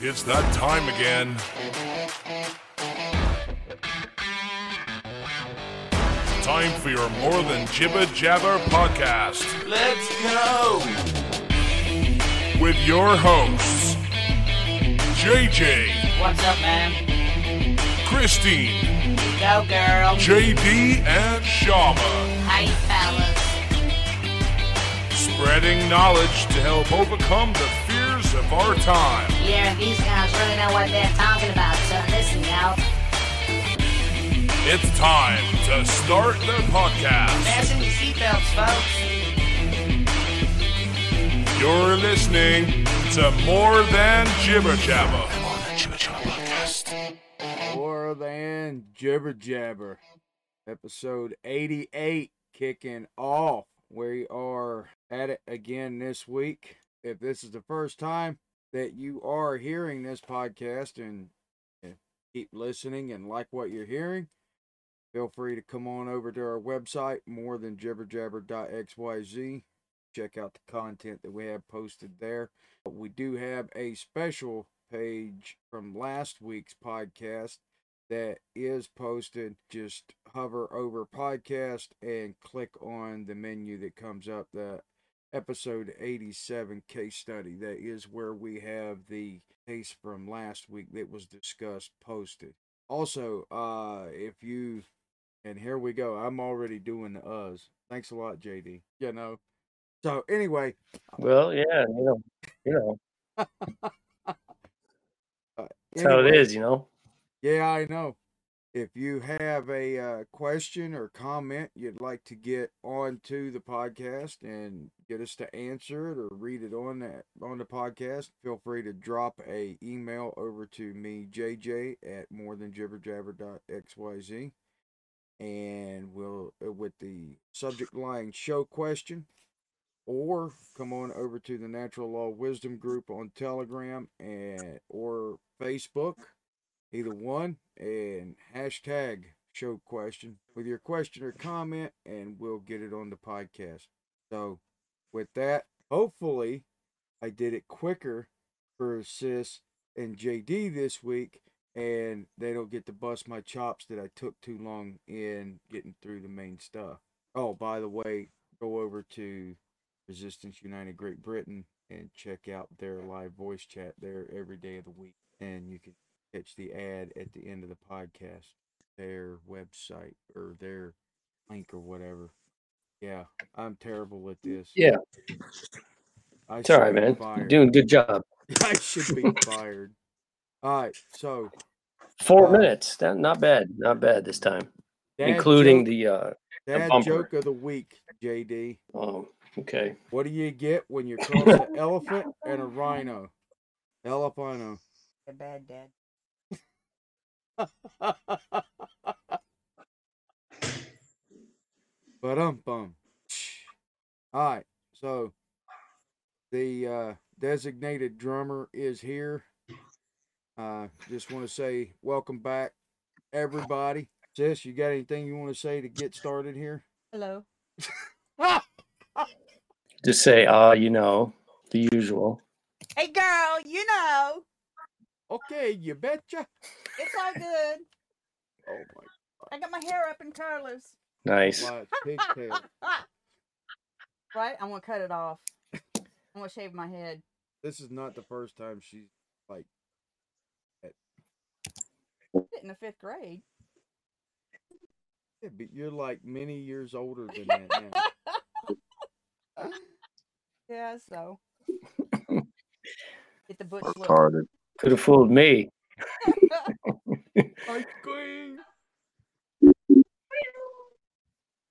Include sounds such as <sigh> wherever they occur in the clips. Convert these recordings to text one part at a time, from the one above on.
It's that time again. Time for your More Than Jibber Jabber podcast Let's go! with your hosts, JJ, What's up, man? Christine, Go, girl. JD, and Shama. Hey, fellas. Spreading knowledge to help overcome the fears of our time. Yeah, these guys really know what they're talking about, so listen, y'all. It's time to start the podcast. Fasten your seatbelts, folks. You're listening to More Than Jibber Jabber. More than Jibber Jabber. Episode 88 kicking off. We are at it again this week. If this is the first time that you are hearing this podcast and keep listening and like what you're hearing, feel free to come on over to our website, more than jibberjabber.xyz. Check out the content that we have posted there. We do have a special page from last week's podcast that is posted. Just hover over podcast and click on the menu that comes up, the episode 87 case study. That is where we have the case from last week that was discussed posted. Also, uh, if you, and here we go, I'm already doing the uhs. Thanks a lot, JD. You know. So, anyway, Well, yeah, you know, you know, <laughs> uh, that's how it is, you know. Yeah, I know. If you have a uh, question or comment you'd like to get onto the podcast and get us to answer it or read it on that on the podcast, feel free to drop a email over to me, JJ at morethanjibberjabber.xyz, and we'll uh, with the subject line show question, or come on over to the Natural Law Wisdom group on Telegram and or Facebook either one and hashtag show question with your question or comment and we'll get it on the podcast. So with that hopefully i did it quicker for sis and jd this week and they don't get to bust my chops that i took too long in getting through the main stuff. Oh by the way go over to resistance united great britain and check out their live voice chat there every day of the week and you can catch the ad at the end of the podcast, their website or their link or whatever. Yeah, I'm terrible at this. Yeah, I it's all should right, be man. You're doing a good job. <laughs> I should be fired. All right, so Four Uh, minutes. That, not bad. Not bad this time, dad including joke, the. uh dad bumper. joke of the week, JD. Oh, okay. What do you get when you cross an elephant and a rhino? Elephino. The bad dad. But um bum. All right, so the uh, designated drummer is here. Uh, just want to say welcome back, everybody. Sis, you got anything you want to say to get started here? Hello. <laughs> Just say, ah, you know, the usual. Hey girl, you know, Okay, you betcha. It's all good. <laughs> Oh my I got my hair up in curlers. Nice. God, it's pigtail. <laughs> Right? I'm gonna cut it off. I'm gonna shave my head. This is not the first time she's like. In the fifth grade. Yeah, but you're like many years older than that now. <laughs> Yeah, so. Get the butch look. retarded. Could have fooled me. <laughs> Ice.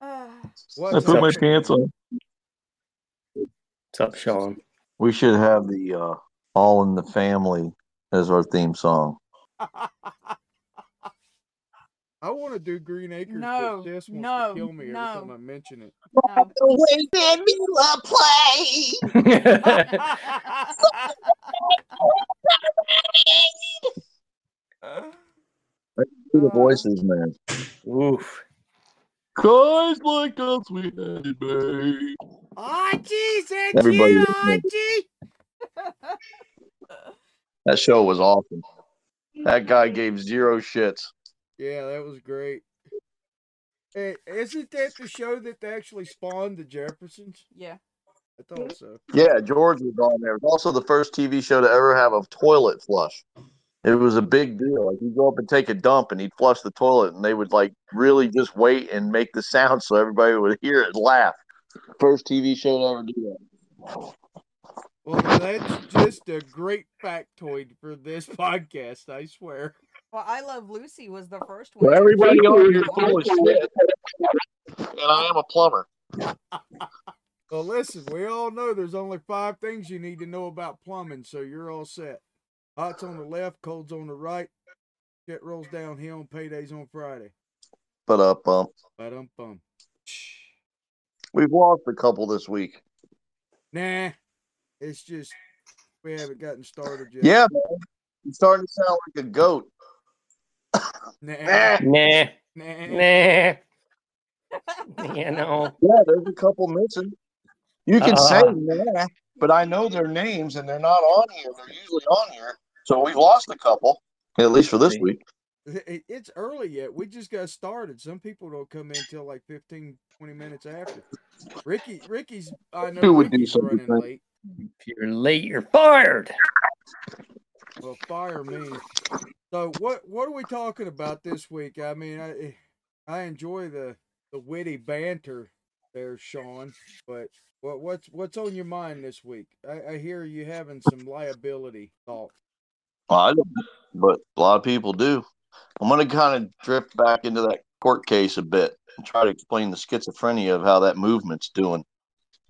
I put up? my pants on. What's up, Shon? We should have the uh, All in the Family as our theme song. <laughs> I want to do Green Acres. No, but Sis wants no, to kill me every time. I mention it. no. Do the Uh, voices, man. Oof. Guys like us, we had it made. Archie said Everybody you, listening. Archie. <laughs> That show was awesome. That guy gave zero shits. Yeah, that was great. Hey, isn't that the show that they actually spawned the Jeffersons? Yeah. I thought so. Yeah, George was on there. It was also the first TV show to ever have a toilet flush. It was a big deal. Like he'd go up and take a dump and he'd flush the toilet and they would like really just wait and make the sound so everybody would hear it and laugh. First TV show to ever do that. Well, that's just a great factoid for this podcast, I swear. Well, I Love Lucy was the first one. Well, everybody on here is full shit. And I am a plumber. <laughs> Well, listen, we all know there's only five things you need to know about plumbing, so you're all set. Hot's on the left, cold's on the right. Shit rolls downhill and paydays on Friday. But up, um, Ba-dum bum. we've lost a couple this week. Nah, it's just we haven't gotten started yet. Yeah, man. You're starting to sound like a goat. Nah, Eh. Nah, nah. nah. <laughs> You know. Yeah, there's a couple missing. You can say Uh. nah, but I know their names and they're not on here. They're usually on here. So we've lost a couple, at least for this week. It's early yet. We just got started. Some people don't come in till like 15, 20 minutes after. Ricky, Ricky's, I know Who would do Ricky's such a running late. If you're late, you're fired. Well, fire me. So what what are we talking about this week? I mean, I I enjoy the the witty banter there, Shon. But what what's what's on your mind this week? I, I hear you having some liability thoughts. Well, I don't, but a lot of people do. I'm going to kind of drift back into that court case a bit and try to explain the schizophrenia of how that movement's doing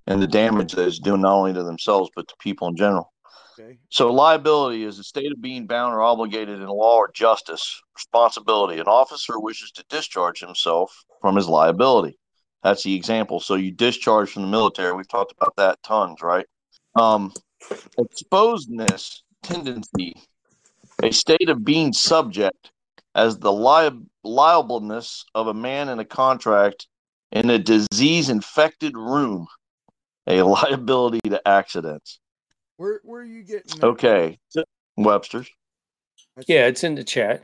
and the damage that it's doing not only to themselves but to people in general. Okay. So, liability is a state of being bound or obligated in law or justice. Responsibility. An officer wishes to discharge himself from his liability. That's the example. So, you discharge from the military. We've talked about that tons, right? Um, exposedness, tendency, a state of being subject as the li- liableness of a man in a contract in a disease infected room, a <laughs> liability to accidents. Where where are you getting? that? Okay. Webster's. That's, Yeah, it's in the chat.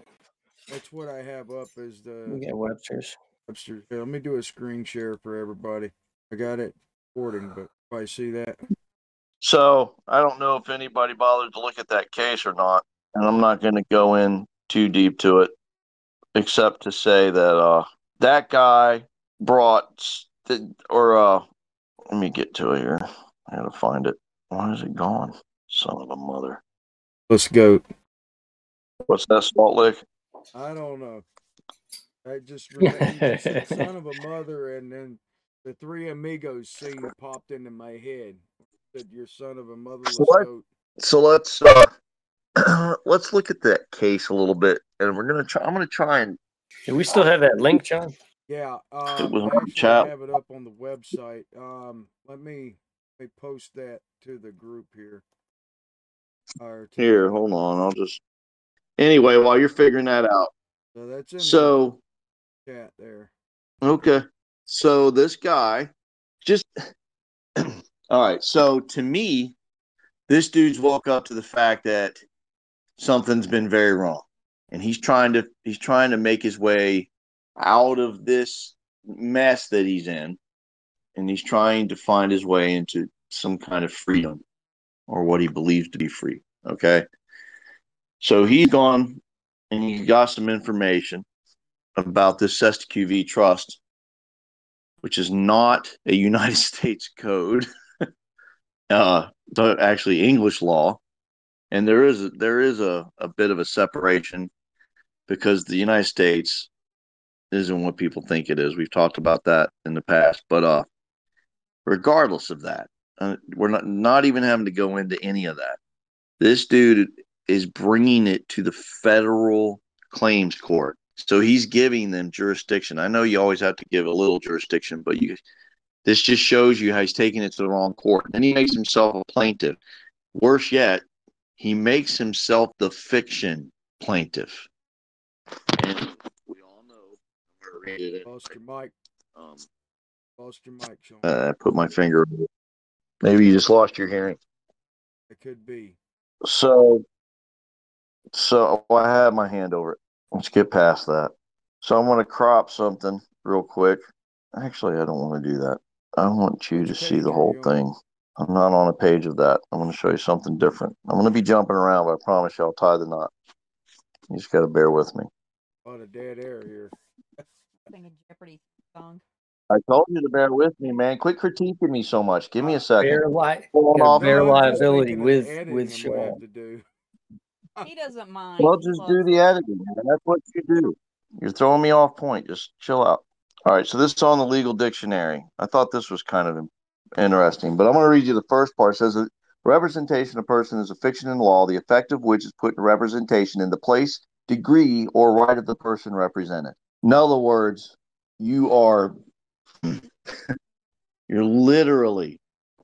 that's what I have up as We the got Webster's. Webster. Here, let me do a screen share for everybody. I got it recording, but if I see that, So I don't know if anybody bothered to look at that case or not, and I'm not going to go in too deep to it, except to say that uh, that guy brought st- or uh, let me get to it here. I gotta find it. Why is it gone? Son of a mother. let's go. What's that, Salt Lick? I don't know. I just remember said <laughs> son of a mother, and then the three amigos scene popped into my head. That your son of a motherless What? goat. So let's uh, <clears throat> let's look at that case a little bit, and we're gonna try. I'm gonna try and Do we still have that link, John? Yeah, um, was on I the chat. have it up on the website. Um, let me let me post that to the group here. Or to- here. Hold on. I'll just. Anyway, while you're figuring that out, So that's in so the chat there. Okay. So this guy just <clears throat> all right. So to me, this dude's woke up to the fact that something's been very wrong. And he's trying to he's trying to make his way out of this mess that he's in. And he's trying to find his way into some kind of freedom or what he believes to be free. Okay. So he's gone and he got some information about this Cestui Que Vie trust, which is not a <laughs> United States code, <laughs> uh, actually English law, and there is there is a, a bit of a separation because the United States isn't what people think it is. We've talked about that in the past, but uh, regardless of that, uh, we're not not even having to go into any of that. This dude is bringing it to the federal claims court. So he's giving them jurisdiction. I know you always have to give a little jurisdiction, but you this just shows you how he's taking it to the wrong court. Then he makes himself a plaintiff. Worse yet, he makes himself the fiction plaintiff. And we all know I'm gonna read it. Lost your mic. Um, Lost your mic, Shon. uh, I put my finger. Maybe you just lost your hearing. it could be. So So I have my hand over it. Let's get past that. So I'm going to crop something real quick. Actually, I don't want to do that. I want you to see the whole thing. I'm not on a page of that. I'm going to show you something different. I'm going to be jumping around, but I promise you I'll tie the knot. You just got to bear with me. A lot of dead air here. <laughs> Sing a Jeopardy song. I told you to bear with me, man. Quit critiquing me so much. Give me a second. Bear li- Hold got off. bear No, I'm just liability with with I'm have Shon. to do. <laughs> He doesn't mind. Well, just do the it. editing. Man. That's what you do. You're throwing me off point. Just chill out. All right. So this is on the legal dictionary. I thought this was kind of interesting, but I'm going to read you the first part. It says that representation of person is a fiction in law, the effect of which is put in representation in the place, degree, or right of the person represented. In other words, you are <laughs> you're literally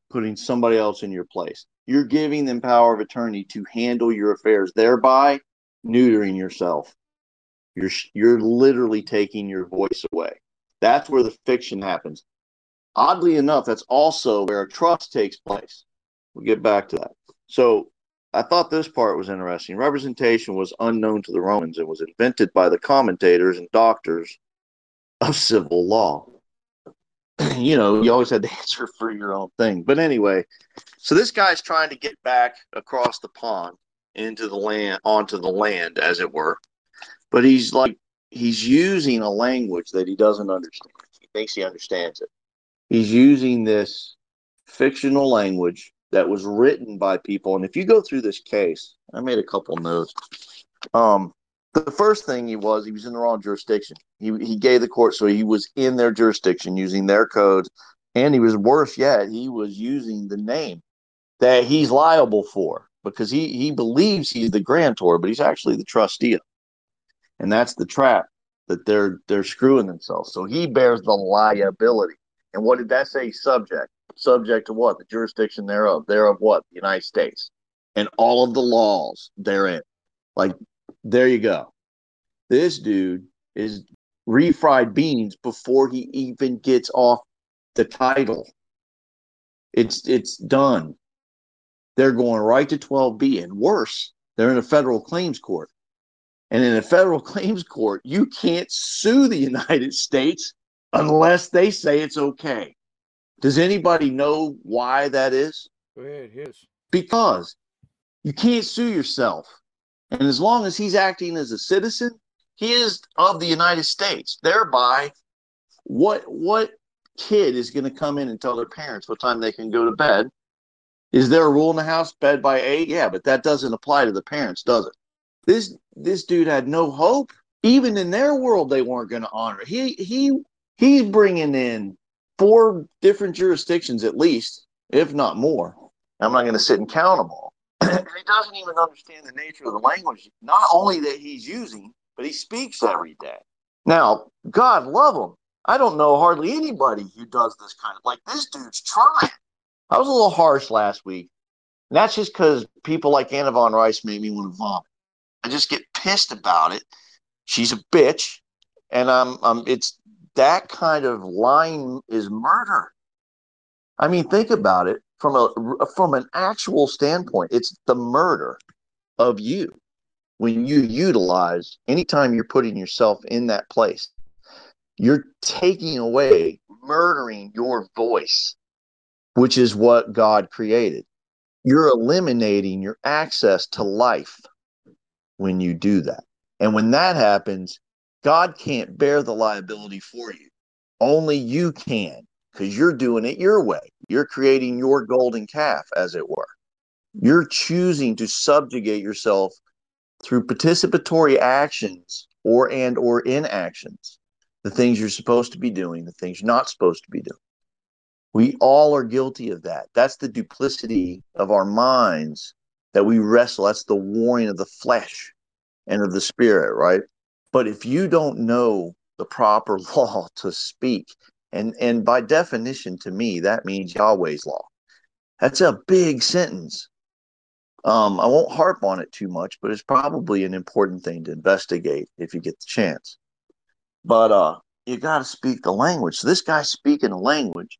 putting somebody else in your place. You're giving them power of attorney to handle your affairs, thereby neutering yourself. You're you're literally taking your voice away. That's where the fiction happens. Oddly enough, that's also where trust takes place. We'll get back to that. So I thought this part was interesting. Representation was unknown to the Romans and was invented by the commentators and doctors of civil law. <clears throat> you know, you always had to <laughs> answer for your own thing. But anyway, so this guy's trying to get back across the pond into the land, onto the land, as it were. But he's like, he's using a language that he doesn't understand. He thinks he understands it. He's using this fictional language that was written by people. And if you go through this case, I made a couple notes. Um, the first thing he was, he was in the wrong jurisdiction. He he gave the court, so he was in their jurisdiction using their codes, and he was worse yet, he was using the name that he's liable for because he he believes he's the grantor, but he's actually the trustee, and that's the trap that they're they're screwing themselves. So he bears the liability. And what did that say? Subject. Subject to what? The jurisdiction thereof. Thereof what? The United States. And all of the laws therein. Like, there you go. This dude is refried beans before he even gets off the title. It's it's done. They're going right to 12B and worse, they're in a federal claims court. And in a federal <laughs> claims court, you can't sue the United States unless they say it's okay. Does anybody know why that is? Go ahead, his. Because you can't sue yourself. And as long as he's acting as a citizen, he is of the United States. Thereby, what what kid is going to come in and tell their parents what time they can go to bed? Is there a rule in the house bed by eight? Yeah, but that doesn't apply to the parents, does it? This this dude had no hope. Even in their world, they weren't going to honor it. He he he's bringing in four different jurisdictions at least, if not more. I'm not going to sit and count them all. <clears throat> and he doesn't even understand the nature of the language, not only that he's using, but he speaks every day. Now, God love him. I don't know hardly anybody who does this kind of like this dude's trying. I was a little harsh last week. And that's just because people like Anna Von Reitz made me want to vomit. I just get pissed about it. She's a bitch, and I'm, I'm it's that kind of lying is murder. I mean, think about it from a from an actual standpoint. It's the murder of you when you utilize anytime you're putting yourself in that place. You're taking away, murdering your voice, which is what God created. You're eliminating your access to life when you do that. And when that happens, God can't bear the liability for you. Only you can because you're doing it your way. You're creating your golden calf, as it were. You're choosing to subjugate yourself through participatory actions or and or inactions the things you're supposed to be doing the things you're not supposed to be doing we all are guilty of that that's the duplicity of our minds that we wrestle that's the warring of the flesh and of the spirit right but if you don't know the proper <laughs> law to speak and and by definition to me that means yahweh's law that's a big sentence um, I won't harp on it too much, but it's probably an important thing to investigate if you get the chance. But uh, you got to speak the language. So this guy's speaking a language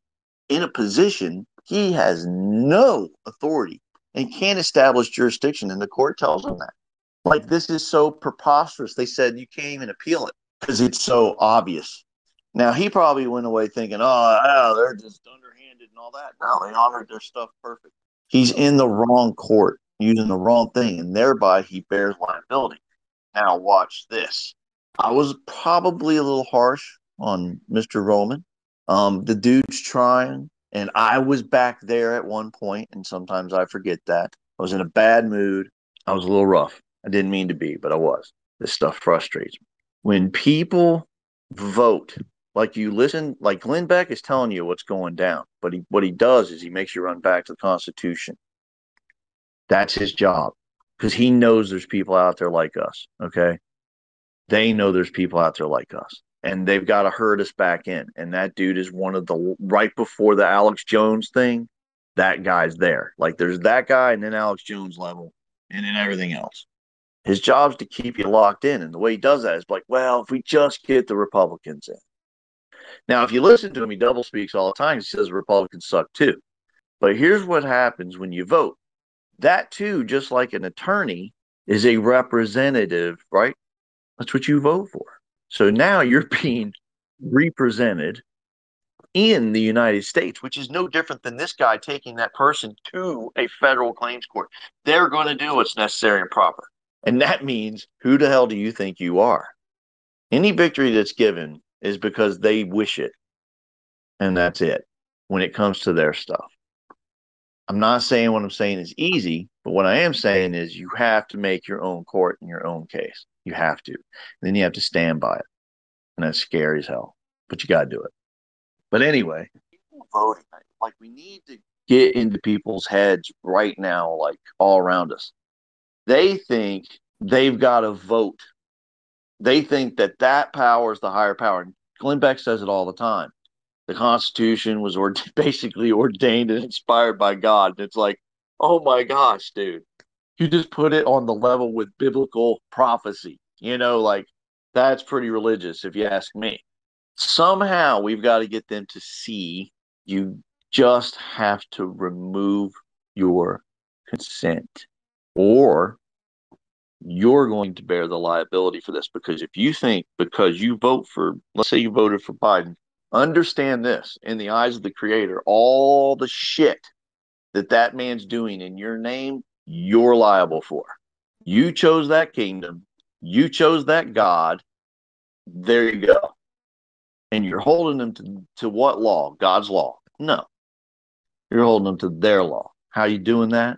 in a position he has no authority and can't establish jurisdiction, and the court tells him that. Like this is so preposterous. They said you can't even appeal it because it's so obvious. Now he probably went away thinking, "Oh, oh, they're just underhanded and all that." No, they honored their stuff perfect. He's in the wrong court using the wrong thing, and thereby he bears liability. Now watch this. I was probably a little harsh on Mr. Roman. Um, the dude's trying, and I was back there at one point, and sometimes I forget that. I was in a bad mood. I was a little rough. I didn't mean to be, but I was. This stuff frustrates me. When people vote, like you listen, like Glenn Beck is telling you what's going down, but he what he does is he makes you run back to the Constitution. That's his job because he knows there's people out there like us. Okay. They know there's people out there like us and they've got to herd us back in. And that dude is one of the right before the Alex Jones thing. That guy's there. Like there's that guy and then Alex Jones level and then everything else. His job's to keep you locked in. And the way he does that is like, well, if we just get the Republicans in. Now, if you listen to him, he double speaks all the time. He says Republicans suck too. But here's what happens when you vote that too, just like an attorney, is a representative, right? That's what you vote for. So now <laughs> you're being represented in the United States, which is no different than this guy taking that person to a federal claims court. They're going to do what's necessary and proper. And that means who the hell do you think you are? Any victory that's given is because they wish it. And that's it when it comes to their stuff. I'm not saying what I'm saying is easy, but what I am saying is you have to make your own court in your own case. You have to. And then you have to stand by it. And that's scary as hell. But you gotta do it. But anyway, voting. Like we need to get into people's heads right now, like all around us. They think they've got to vote. They think that that power is the higher power. Glenn Beck says it all the time the Constitution was ord- <laughs> basically ordained and inspired by God. And it's like, oh my gosh, dude, you just put it on the level with biblical prophecy. You know, like that's pretty religious, if you ask me. Somehow we've got to get them to see you just have to remove your consent or you're going to bear the liability for this because if you think because you vote for let's say you voted for Biden understand this in the eyes of the creator all the shit that that man's doing in your name you're liable for. You chose that kingdom. You chose that god. There you go. And you're holding them to, to what law? God's law? No. You're holding them to their law. How you doing that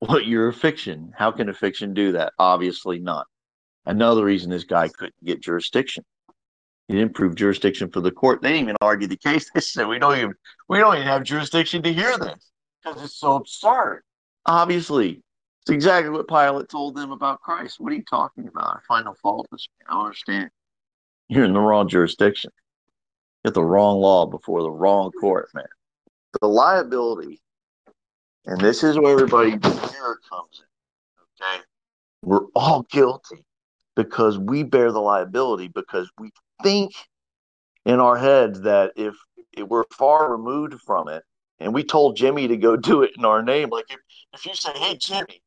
well you're a fiction how can a fiction do that obviously not another reason this guy couldn't get jurisdiction he didn't prove jurisdiction for the court. They didn't even argue the case. They said we don't even we don't even have jurisdiction to hear this because it's so absurd. Obviously, it's exactly what Pilate told them about Christ. What are you talking about? I find no fault in this. I don't understand. You're in the wrong jurisdiction. Get the wrong law before the wrong court, man. The liability, and this is where everybody here comes in. Okay, we're all guilty because we bear the liability because we think in our heads that if, if we're far removed from it and we told Jimmy to go <laughs> do it in our name, like if, if you say, hey, Jimmy,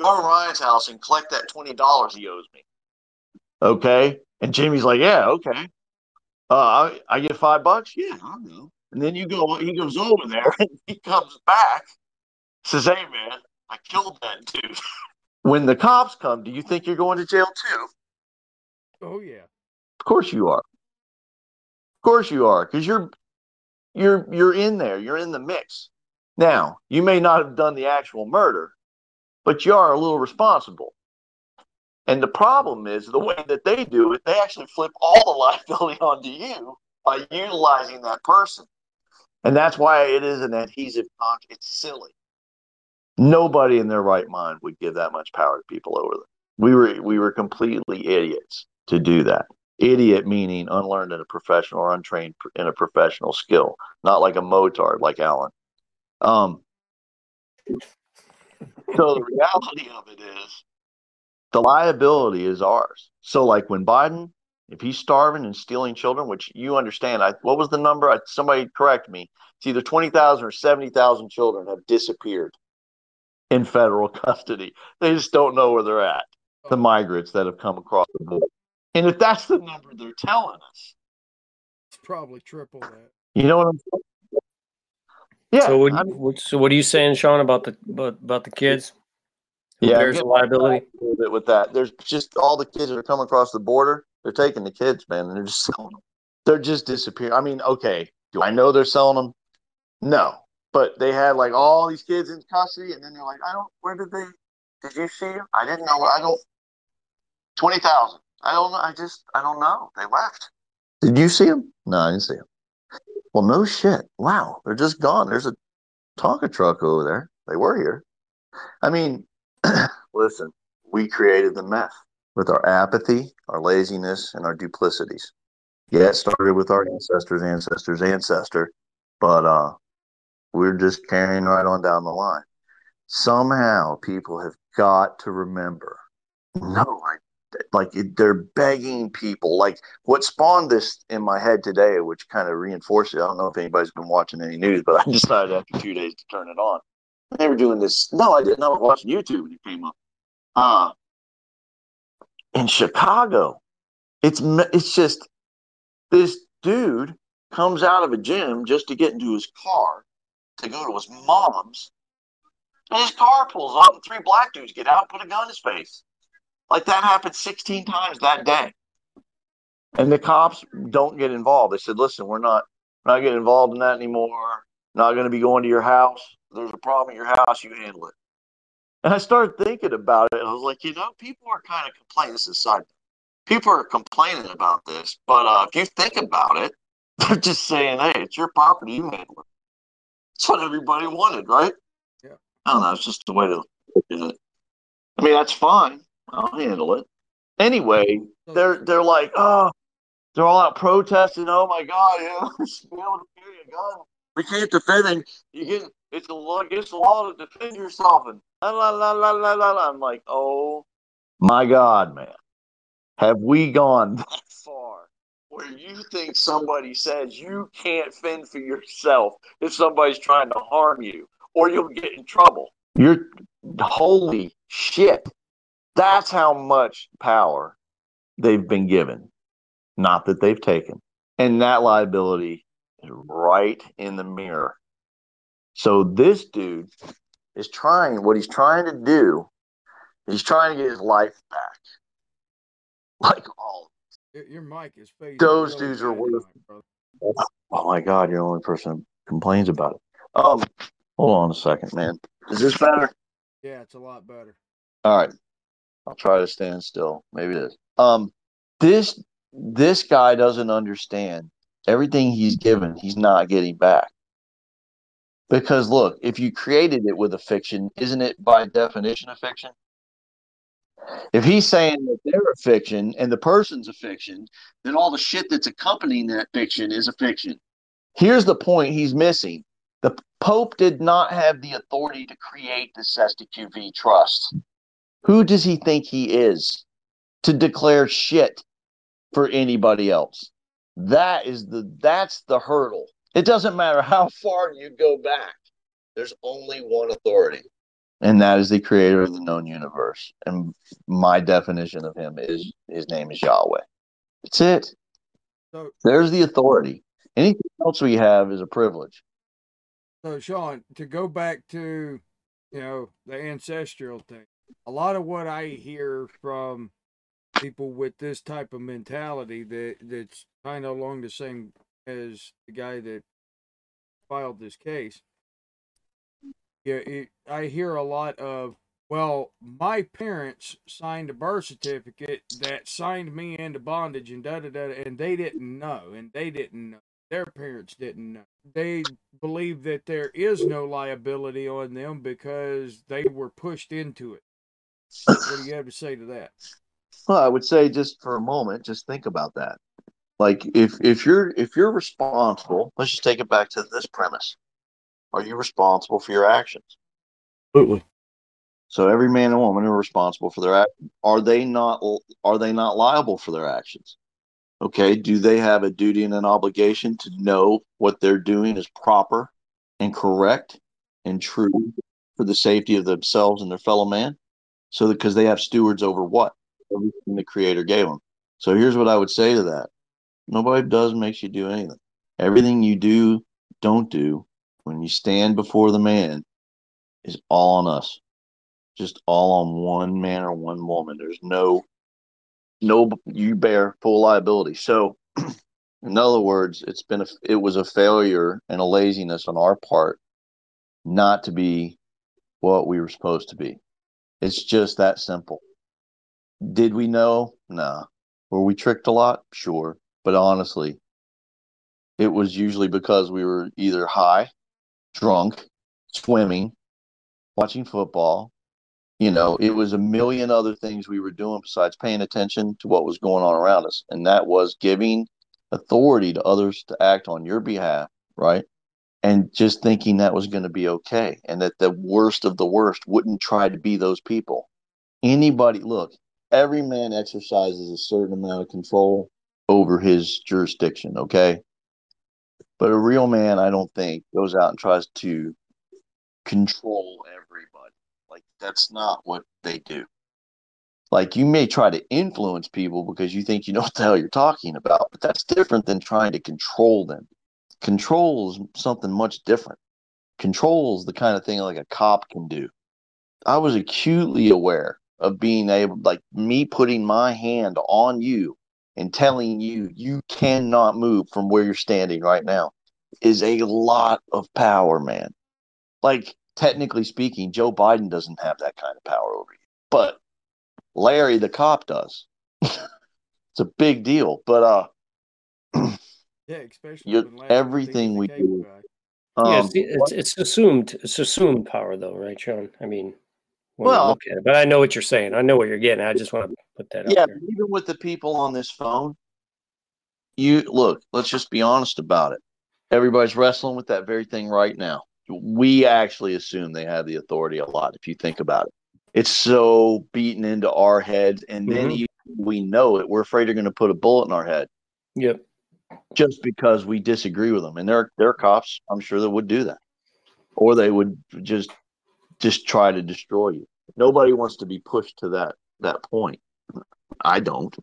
go to Ryan's house and collect that $20 he owes me. Okay. And Jimmy's like, yeah, okay. Uh, I, I get five bucks. Yeah, I'll go. And then you go, he goes over there <laughs> and he comes back, says, hey, man, I killed that dude. when the cops come, do you think you're going to jail too? Oh yeah. Of course you are. Of course you are, because you're you're you're in there. You're in the mix. Now, you may not have done the actual murder, but you are a little responsible. And the problem is the way that they do it, they actually flip all the <laughs> liability onto you by utilizing that person. And that's why it is an adhesive contract. It's silly. Nobody in their right mind would give that much power to people over them. We were we were completely idiots to do that. Idiot meaning unlearned in a professional or untrained in a professional skill, not like a motard like Alan. Um, so the reality of it is the liability is ours. So like when Biden, if he's starving and stealing children, which you understand, I what was the number? I, somebody correct me. It's either twenty thousand or seventy thousand children have disappeared in federal custody. They just don't know where they're at. The oh. migrants that have come across the border. And if that's the number they're telling us, It's probably triple that. you know what I'm saying? Yeah. so, what, I mean, so what are you saying, Shon, about the about, about the kids? Who Yeah, bears get the liability? a little bit with that. There's just all the kids that are coming across the border. They're taking the kids, man. And they're just selling them. They're just disappearing. I mean, okay, do I know they're selling them? No, but they had like all these kids in custody, and then they're like, I don't. Where did they? Did you see them? I didn't know. I don't. Twenty thousand. I don't know. I just. I don't know. They left. Did you see them? No, I didn't see them. Well, no shit. Wow, they're just gone. There's a Tonka truck over there. They were here. I mean, <clears throat> listen, we created the meth with our apathy, our laziness, and our duplicities. Yeah, it started with our ancestors, ancestors, ancestor, but uh, we're just carrying right on down the line. Somehow, people have got to remember. No, I, like they're begging people. Like what spawned this in my head today, which kind of reinforced it. I don't know if anybody's been watching any news, but I <laughs> decided after two days to turn it on. They were doing this. No, I didn't. I was watching YouTube when it came up. Uh, in Chicago, it's it's just this dude comes out of a gym just to get into his car to go to his mom's, and his car pulls up, and three black dudes get out, and put a gun in his face. Like that happened 16 times that day. And the cops don't get involved. They said, "Listen, we're not we're not getting involved in that anymore. Not going to be going to your house. There's a problem at your house. You handle it." And I started thinking about it. And I was like, you know, people are kind of complaining. This is side. People are complaining about this, but uh, if you think about it, <laughs> they're just saying, "Hey, it's your property. You handle it." That's what everybody wanted, right? Yeah. I don't know. It's just the way to look at it. I mean, that's fine. I'll handle it. Anyway, they're they're like, oh, they're all out protesting. Oh my God, <laughs> we should be able to carry a gun. We can't defend it. You get it's a law against the law to defend yourself. And la la la la la la. la. I'm like, oh my God, man, have we gone <laughs> that far? Where you think somebody says you can't fend for yourself if somebody's trying to harm you, or you'll get in trouble. You're holy shit. That's how much power they've been given, not that they've taken. And that liability is right in the mirror. So this dude is trying, what he's trying to do, he's trying to get his life back. Like all. Your, your mic is fading. Those really dudes are worth- <laughs> Oh my God, you're the only person who complains about it. Um, hold on a second, man. Is this better? Yeah, it's a lot better. All right. I'll try to stand still. Maybe it is. Um, this this guy doesn't understand everything he's given. He's not getting back. Because look, if you created it with a fiction, isn't it by definition a fiction? If he's saying that they're a fiction and the person's a fiction, then all the shit that's accompanying that fiction is a fiction. Here's the point he's missing. The Pope did not have the authority to create the Cestui Que Vie Trust. Who does he think he is to declare shit for anybody else? That is the that's the hurdle. It doesn't matter how far you go back. There's only one authority, and that is the creator of the known universe. And my definition of him is his name is Yahweh. That's it. So, There's the authority. Anything else we have is a privilege. so Shon, to go back to, you know, the ancestral thing, a lot of what I hear from people with this type of mentality that that's kind of along the same as the guy that filed this case. Yeah, it, I hear a lot of, well, my parents signed a birth certificate that signed me into bondage and da da da, and they didn't know, and they didn't know. Their parents didn't know. They believe that there is no liability on them because they were pushed into it. What do you have to say to that? Well, I would say just for a moment, just think about that. Like if if you're if you're responsible, let's just take it back to this premise. Are you responsible for your actions? Absolutely. So every man and woman are responsible for their actions. Are they not are they not liable for their actions? Okay, do they have a duty and an obligation to know what they're doing is proper and correct and true for the safety of themselves and their fellow man. So because they have stewards over what everything the Creator gave them. So here's what I would say to that: Nobody does makes you do anything. Everything you do, don't do when you stand before the man is all on us. Just all on one man or one woman. There's no no you bear full liability. So <clears throat> in other words, it's been a it was a failure and a laziness on our part not to be what we were supposed to be. It's just that simple. Did we know? Nah. Were we tricked a lot? Sure. But honestly, it was usually because we were either high, drunk, swimming, watching football. You know, it was a million other things we were doing besides paying attention to what was going on around us. And that was giving authority to others to act on your behalf, right? And just thinking that was going to be okay and that the worst of the worst wouldn't try to be those people. Anybody, look, every man exercises a certain amount of control over his jurisdiction, okay? But a real man, I don't think, goes out and tries to control everybody. Like, that's not what they do. Like, you may try to influence people because you think you know what the hell you're talking about, but that's different than trying to control them. Control is something much different. Control is the kind of thing like a cop can do. I was acutely aware of being able, like me putting my hand on you and telling you you cannot move from where you're standing right now is a lot of power, man. Like, technically speaking, Joe Biden doesn't have that kind of power over you, but Larry the cop does. <laughs> it's a big deal, but uh, <clears throat> Yeah, especially You- when everything we he's a cable do- um, yeah, it's, it's it's assumed it's assumed power though, right, Shon? I mean, when you Well- look at but I know what you're saying. I know what you're getting. I just want to put that yeah, even with the people on this phone, you look, let's just be honest about it. Everybody's wrestling with that very thing right now. We actually assume they have the authority a lot if you think about it. It's so beaten into our heads, and then Mhm. even we know it. We're afraid they're going to put a bullet in our head Yep. just because we disagree with them. And they're they're cops, I'm sure that would do that, or they would just just try to destroy you. Nobody wants to be pushed to that that point. I don't,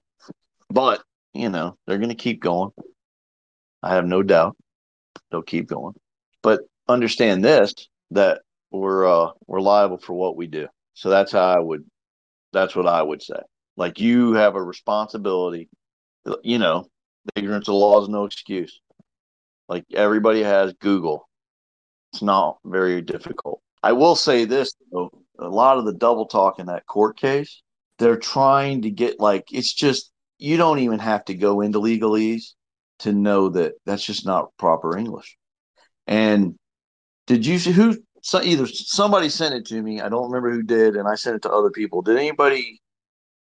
but you know they're going to keep going. I have no doubt they'll keep going. But understand this that we're uh, we're liable for what we do. So that's how I would. That's what I would say. Like you have a responsibility. You know, ignorance of law is no excuse. Like everybody has Google. It's not very difficult. I will say this though, a lot of the double talk in that court case, they're trying to get like it's just you don't even have to go into legalese to know that that's just not proper English. And did you see who so either somebody sent it to me, I don't remember who did, and I sent it to other people. Did anybody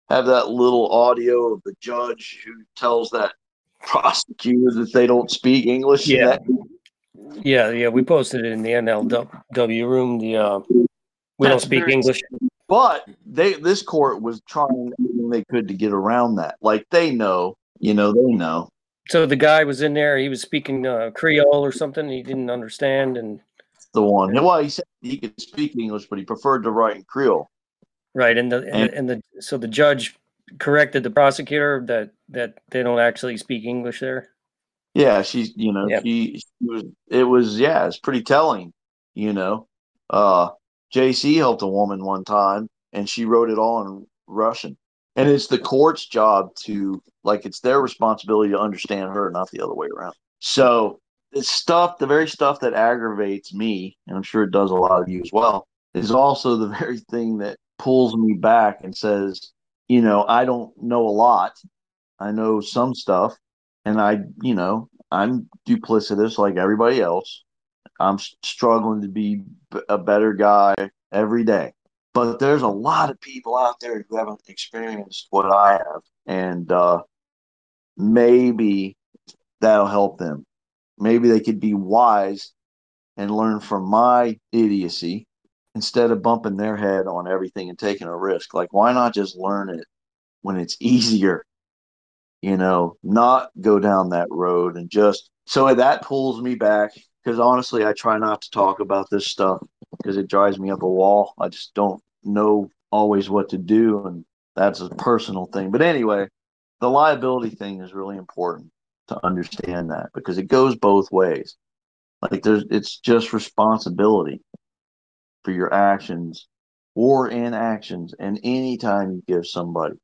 have that little audio of the judge who tells that <laughs> prosecutor that they don't speak English? Yeah. That- Yeah, yeah. We posted it in the NLW room. The uh, we don't speak very- English. But they this court was trying everything they could to get around that. Like they know, you know, they know. So the guy was in there. He was speaking uh, Creole or something. He didn't understand, and The one. Well, he said he could speak English, but he preferred to write in Creole. right, and the and, And- the, and the so the judge corrected the prosecutor that that they don't actually speak English there. Yeah, she's you know, Yeah. she, she was it was yeah, it's pretty telling, you know. Uh JC helped a woman one time and she wrote it all in Russian. And it's the court's job to like it's their responsibility to understand her, not the other way around. So it's stuff, the very stuff that aggravates me, and I'm sure it does a lot of you as well, is also the <laughs> very thing that pulls me back and says, you know, I don't know a lot. I know some stuff and I, you know, I'm duplicitous like everybody else. I'm struggling to be a better guy every day. But there's a lot of people out there who haven't experienced what I have, and uh, maybe that'll help them. Maybe they could be wise and learn from my idiocy instead of bumping their head on everything and taking a risk. Like, why not just learn it when it's <laughs> easier? You know, not go down that road and just so that pulls me back because honestly, I try not to talk about this stuff because it drives me up a wall. I just don't know always what to do, and that's a personal thing. But anyway, the liability thing is really important to understand that because it goes both ways. Like there's, it's just responsibility for your actions or inactions, and anytime you give somebody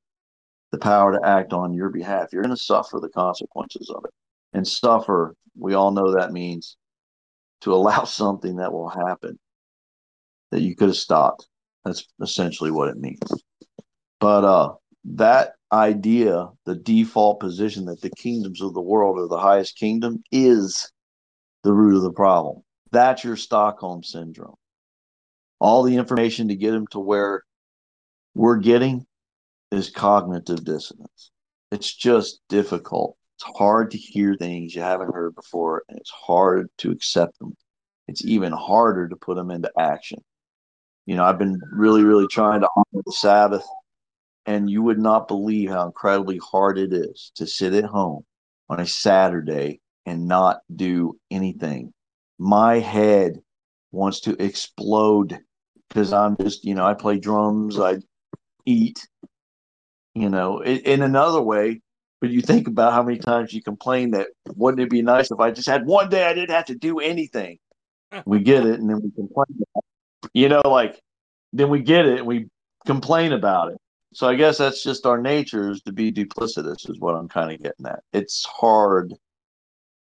the power to act on your behalf, you're going to suffer the consequences of it. And suffer, we all know that means to allow <laughs> something that will happen that you could have stopped. That's essentially what it means. But uh that idea, the default position that the kingdoms of the world are the highest kingdom is the root of the problem. That's your Stockholm syndrome. All the information to get them to where we're getting is cognitive dissonance. It's just difficult. It's hard to hear things you haven't heard before, and it's hard to accept them. It's even harder to put them into action. You know, I've been really, really trying to honor the Sabbath, and you would not believe how incredibly hard it is to sit at home on a Saturday and not do anything. My head wants to explode because I'm just, you know, I play drums, I eat, you know, in, in another way. But you think about how many times you complain that wouldn't it be nice if I just had one day I didn't have to do anything. <laughs> We get it, and then we complain. About it. You know, like then we get it and we complain about it. So I guess that's just our nature is to be duplicitous, is what I'm kind of getting at. It's hard.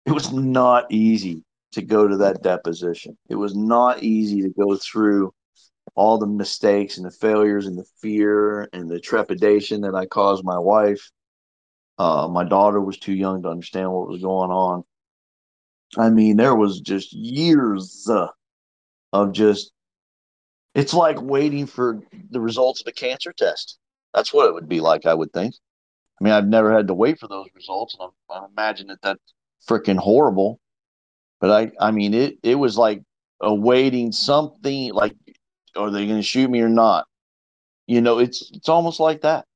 It was not easy to go to that deposition. It was not easy to go through all the mistakes and the failures and the fear and the trepidation that I caused my wife. Uh, my daughter was too young to understand what was going on. I mean, there was just years uh, of just, it's like waiting for the results of a cancer test. That's what it would be like, I would think. I mean, I've never had to wait for those results, and I, I imagine that that's freaking horrible. But I, I mean, it, it was like awaiting something like are they going to shoot me or not? You know, it's it's almost like that.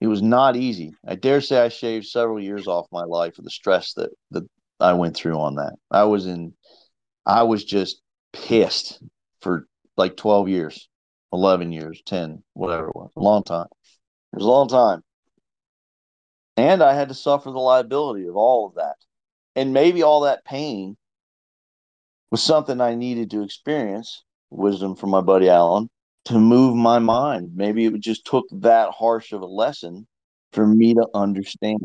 It was not easy. I dare say I shaved several years off my life of the stress that that I went through on that. I was in, I was just pissed for like twelve years, eleven years, ten, whatever it was, a long time. It was a long time, and I had to suffer the liability of all of that, and maybe all that pain was something I needed to experience wisdom from my buddy Alan to move my mind. Maybe it just took that harsh of a lesson for me to understand.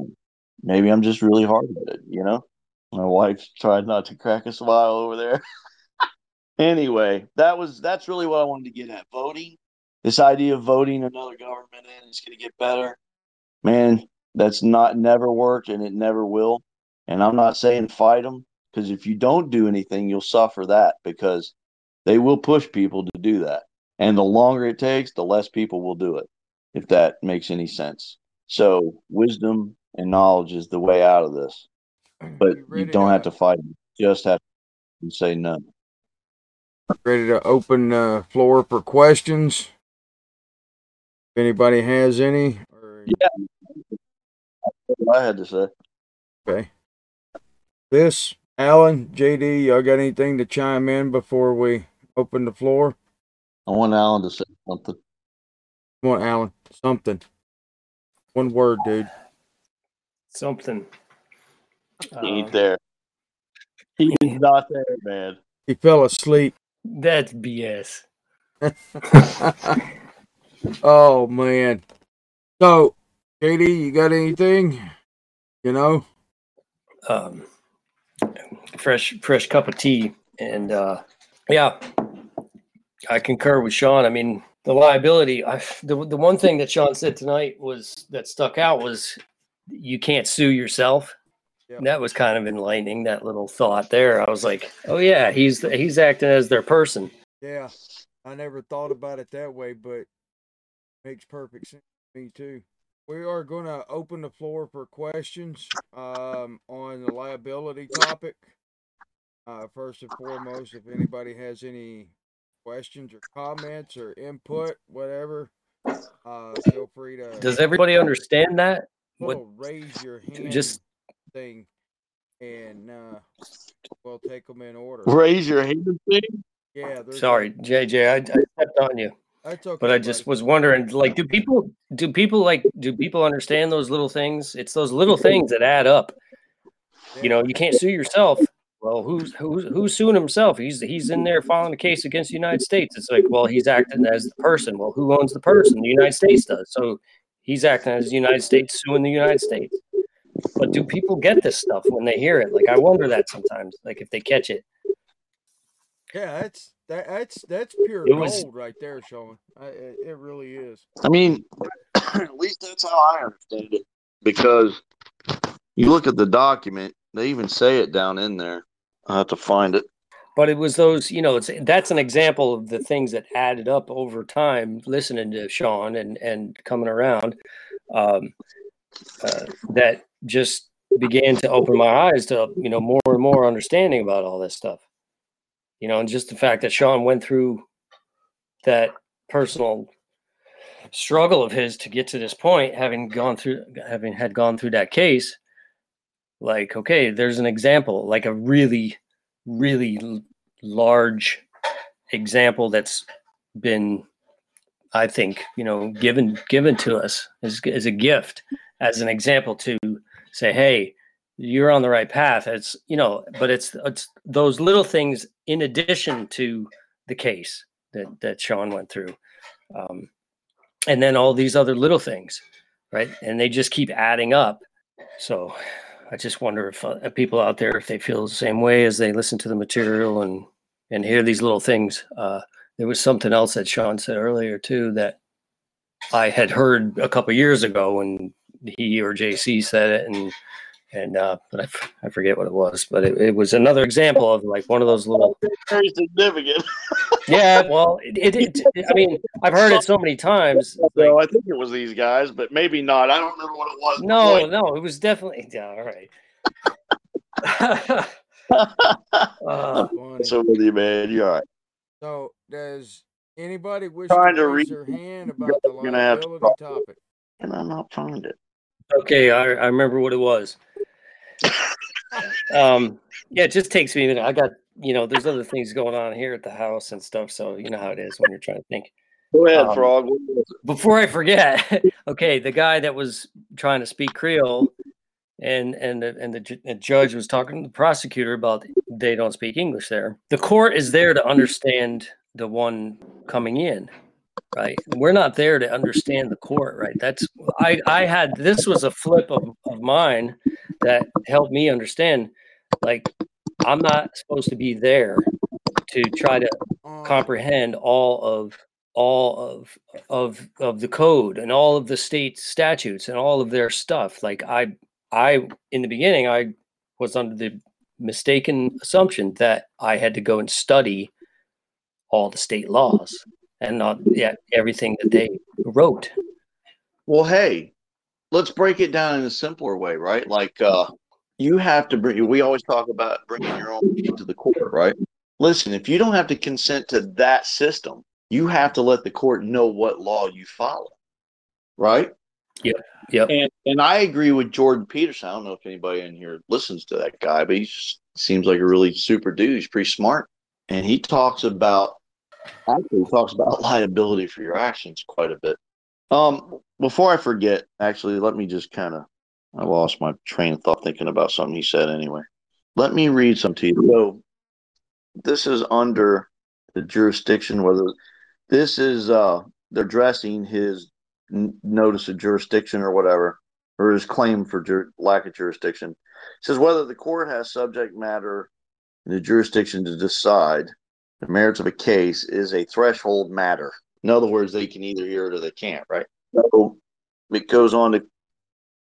Maybe I'm just really hard at it, you know? My wife tried not to crack a smile over there. <laughs> anyway, that was that's really what I wanted to get at. Voting, this idea of voting another government in is going to get better. Man, that's not never worked and it never will. And I'm not saying fight them because if you don't do anything, you'll suffer that because they will push people to do that. And the longer it takes, the less people will do it, if that makes any sense. So, wisdom and knowledge is the way out of this. But you don't have to fight, you just have to say no. Ready to open the floor for questions? If anybody has any? Or... Yeah. What I had to say. Okay. This, Alan, JD, y'all got anything to chime in before we open the floor? I want Alan to say something. Come on, Alan. Something. One word, dude. Something. He ain't Um, there. <laughs> He's not there, man. He fell asleep. That's BS. <laughs> oh man. So, Katie, you got anything? You know? um, fresh fresh cup of tea and uh yeah i concur with Shon i mean the liability I, the, the one thing that Shon said tonight was that stuck out was you can't sue yourself Yeah. That was kind of enlightening that little thought there i was like oh yeah he's he's acting as their person Yeah. I never thought about it that way, but makes perfect sense to me too. We are going to open the floor for questions um, on the liability topic. Uh, first and foremost, if anybody has any questions or comments or input, whatever, uh, feel free to does everybody understand that what raise your hand just thing, and uh, we'll take them in order. Raise your hand thing. Yeah. there's a- Sorry, JJ, I, I stepped on you, That's okay. but I just buddy. was wondering, like, do people do people like do people understand those little things? It's those little things that add up. You know, you can't sue yourself. Well, who's who's who's suing himself? He's he's in there filing a case against the United States. It's like, well, he's acting as the person. Well, who owns the person? The United States does. So he's acting as the United States suing the United States. But do people get this stuff when they hear it? Like, I wonder that sometimes, like if they catch it. Yeah, that's that, that's that's pure It was- gold right there, Shon. I, it, it really is. I mean, <clears throat> at least that's how I understand it. Because you look at the document, they even say it down in there. I have to find it. but it was those you know it's that's an example of the things that added up over time listening to Shon and and coming around um uh, that just began to open my eyes to you know more and more understanding about all this stuff you know and just the fact that Shon went through that personal struggle of his to get to this point having gone through having had gone through that case like okay there's an example like a really really large example that's been i think you know given given to us as, as a gift as an example to say hey you're on the right path. It's you know but it's it's those little things in addition to the case that that Shon went through um, and then all these other little things right? And they just keep adding up. So I just wonder if uh, people out there, if they feel the same way as they listen to the material and and hear these little things. Uh, there was something else that Shon said earlier too that I had heard a couple years ago when he or JC said it, and and uh, but I, f- I forget what it was, but it, it was another example of like one of those little. <laughs> Very significant. <laughs> Yeah, well, it, it, it I mean, I've heard it so many times. like- So I think it was these guys, but maybe not. I don't remember what it was. no, no, it was definitely yeah. All right. <laughs> Funny. So with you, man. You're all right. So, does anybody wish Trying to to raise read- their hand about the You're gonna have to liability talk. topic? Can I not find it? Okay, I, I remember what it was. um, yeah, it just takes me a minute. I got, you know, there's other things going on here at the house and stuff. So you know how it is when you're trying to think. Go ahead, Um, Frog. What was it? Before I forget, <laughs> okay, the guy that was trying to speak Creole and and the, and the, the judge was talking to the prosecutor about they don't speak English there. The court is there to understand the one coming in, right? We're not there to understand the court, right? That's I I had this was a flip of, of mine that helped me understand like I'm not supposed to be there to try to Um, comprehend all of all of of of the code and all of the state statutes and all of their stuff like i i in the beginning i was under the mistaken assumption that i had to go and study all the state laws and not yeah everything that they wrote Well, hey, let's break it down in a simpler way, right? Like, uh, you have to bring. We always talk about bringing your own to the court, right? Listen, if you don't have to consent to that system, you have to let the court know what law you follow, right? Yep, yep. And and I agree with Jordan Peterson. I don't know if anybody in here listens to that guy, but he seems like a really super dude. He's pretty smart, and he talks about actually talks about <laughs> liability for your actions quite a bit. Um, before I forget, actually, let me just kind of I lost my train of thought thinking about something he said anyway. Let me read some to you. So this is under the jurisdiction, whether this is uh they're addressing his notice of jurisdiction or whatever, or his claim for lack of jurisdiction. It says whether the court has subject matter in the jurisdiction to decide the merits of a case is a threshold matter. In other words, they can either hear it or they can't, right? So it goes on to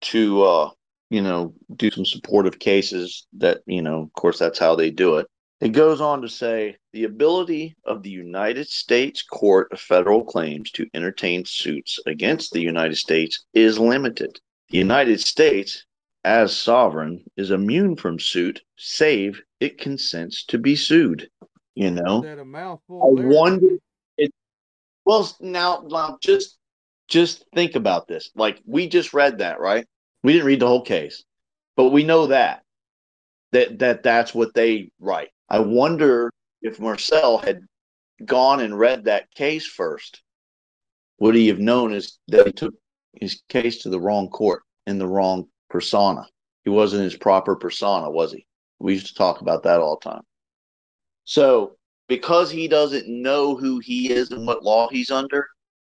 to uh, you know do some supportive cases that you know, of course, that's how they do it. It goes on to say the ability of the United States Court of Federal Claims to entertain suits against the United States is limited. The United States, as sovereign, is immune from suit, save it consents to be sued. You know, a mouthful. I wonder- didn't well, now, now just just think about this. Like we just read that, right? We didn't read the whole case, but we know that that that that's what they write. I wonder if Marcel had gone and read that case first, would he have known is that he took his case to the wrong court in the wrong persona. He wasn't his proper persona, was he? We used to talk about that all the time. So, because he doesn't know who he is and what law he's under,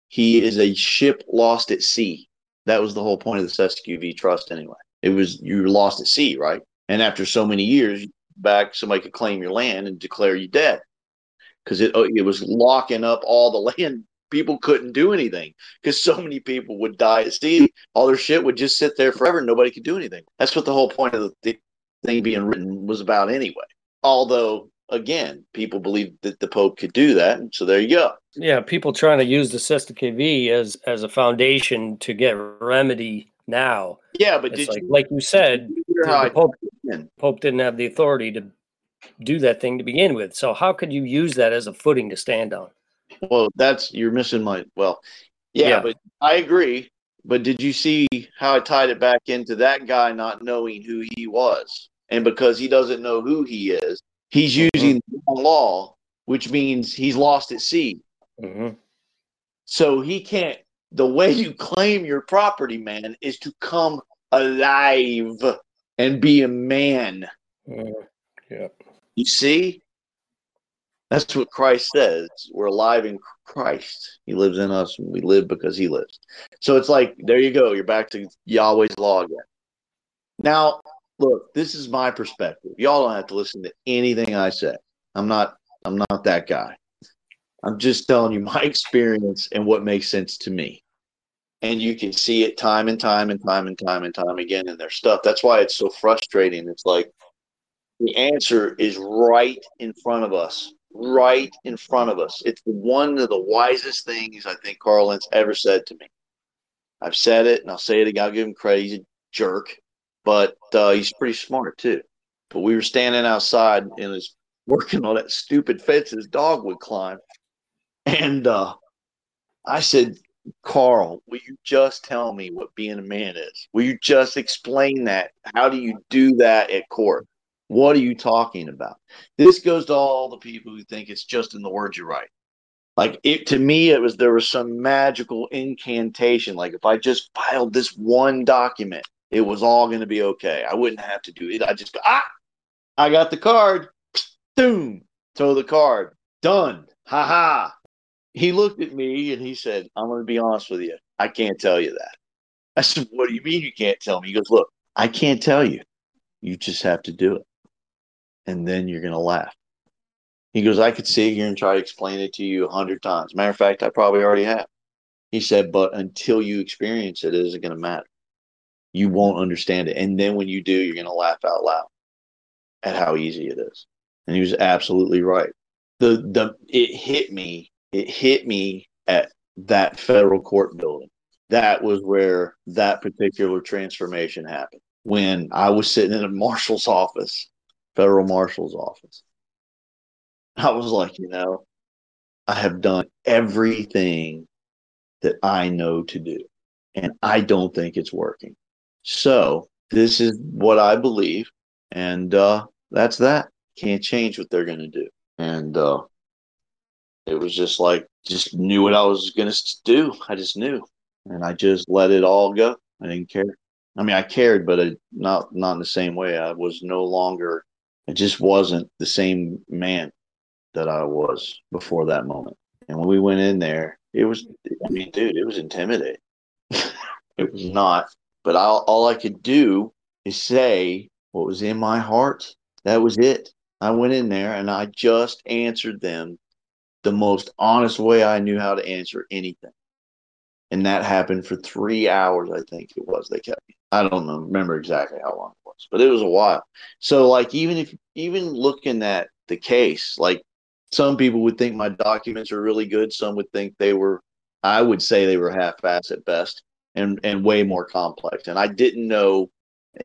he is a ship lost at sea. That was the whole point of this SQV trust, anyway. It was you're lost at sea, right? And after so many years back, somebody could claim your land and declare you dead because it oh, it was locking up all the <laughs> land. People couldn't do anything because so many people would die at sea. All their shit would just sit there forever. Nobody could do anything. That's what the whole point of the thing being written was about, anyway. Although again, people believe that the Pope could do that, and so there you go. Yeah, people trying to use the Cestui Que Vie as as a foundation to get remedy now. Yeah, but did like, you like you said, the Pope. Pope didn't have the authority to do that thing to begin with. So how could you use that as a footing to stand on? Well, that's you're missing my well, yeah, Yeah. but I agree. But did you see how I tied it back into that guy not knowing who he was? And because he doesn't know who he is, he's Mhm. using the wrong law, which means he's lost at sea. hmm So he can't. The way you claim your property, man, is to come alive and be a man. Yeah. You see? That's what Christ says. We're alive in Christ. He lives in us and we live because he lives. So it's like, there you go. You're back to Yahweh's law again. Now, look, this is my perspective. Y'all don't have to listen to anything I say. I'm not I'm not that guy. I'm just telling you my <laughs> experience and what makes sense to me. And you can see it time and time and time and time and time again in their stuff. That's why it's so frustrating. It's like the answer is right in front of us, right in front of us. It's one of the wisest things I think Carl ever said to me. I've said it and I'll say it again. I'll give him credit. He's a jerk, but uh, he's pretty smart too. But we were standing outside and was working on that stupid fence his dog would climb. And uh, I said, Carl, will you just tell me what being a man is? Will you just explain that? How do you do that at court? What are you talking about? This goes to all the people who think it's just in the words you write. Like it to me, it was there was some magical incantation. Like if I just filed this one document, it was all going to be okay. I wouldn't have to do it. I just ah, I got the card. Boom, throw the card. Done. Ha ha. He looked at me and he said, I'm going to be honest with you. I can't tell you that. I said, What do you mean you can't tell me? He goes, Look, I can't tell you. You just have to do it. And then you're going to laugh. He goes, I could sit here and try to explain it to you a hundred times. Matter of fact, I probably already have. He said, But until you experience it, it isn't going to matter. You won't understand it. And then when you do, you're going to laugh out loud at how easy it is. And he was absolutely right. The the it hit me it hit me at that federal court building. That was where that particular transformation happened. When I was sitting in a marshal's office, federal marshal's office, I was like, you know, I have done everything that I know to do, and I don't think it's working. So, this is what I believe, and uh, that's that. Can't change what they're going to do. And uh, it was just like just knew what I was gonna do. I just knew, and I just let it all go. I didn't care. I mean, I cared, but I, not not in the same way. I was no longer. I just wasn't the same man that I was before that moment. And when we went in there, it was. I mean, dude, it was intimidating. <laughs> it was not. But all, all I could do is say what was in my heart. That was it. I went in there and I just answered them the most honest way I knew how to answer anything. And that happened for three hours, I think it was. They kept me. I don't know, remember exactly how long it was, but it was a while. So, like, even if, even looking at the case, like, some people would think my documents are really good. Some would think they were, I would say they were half ass at best and, and way more complex. And I didn't know,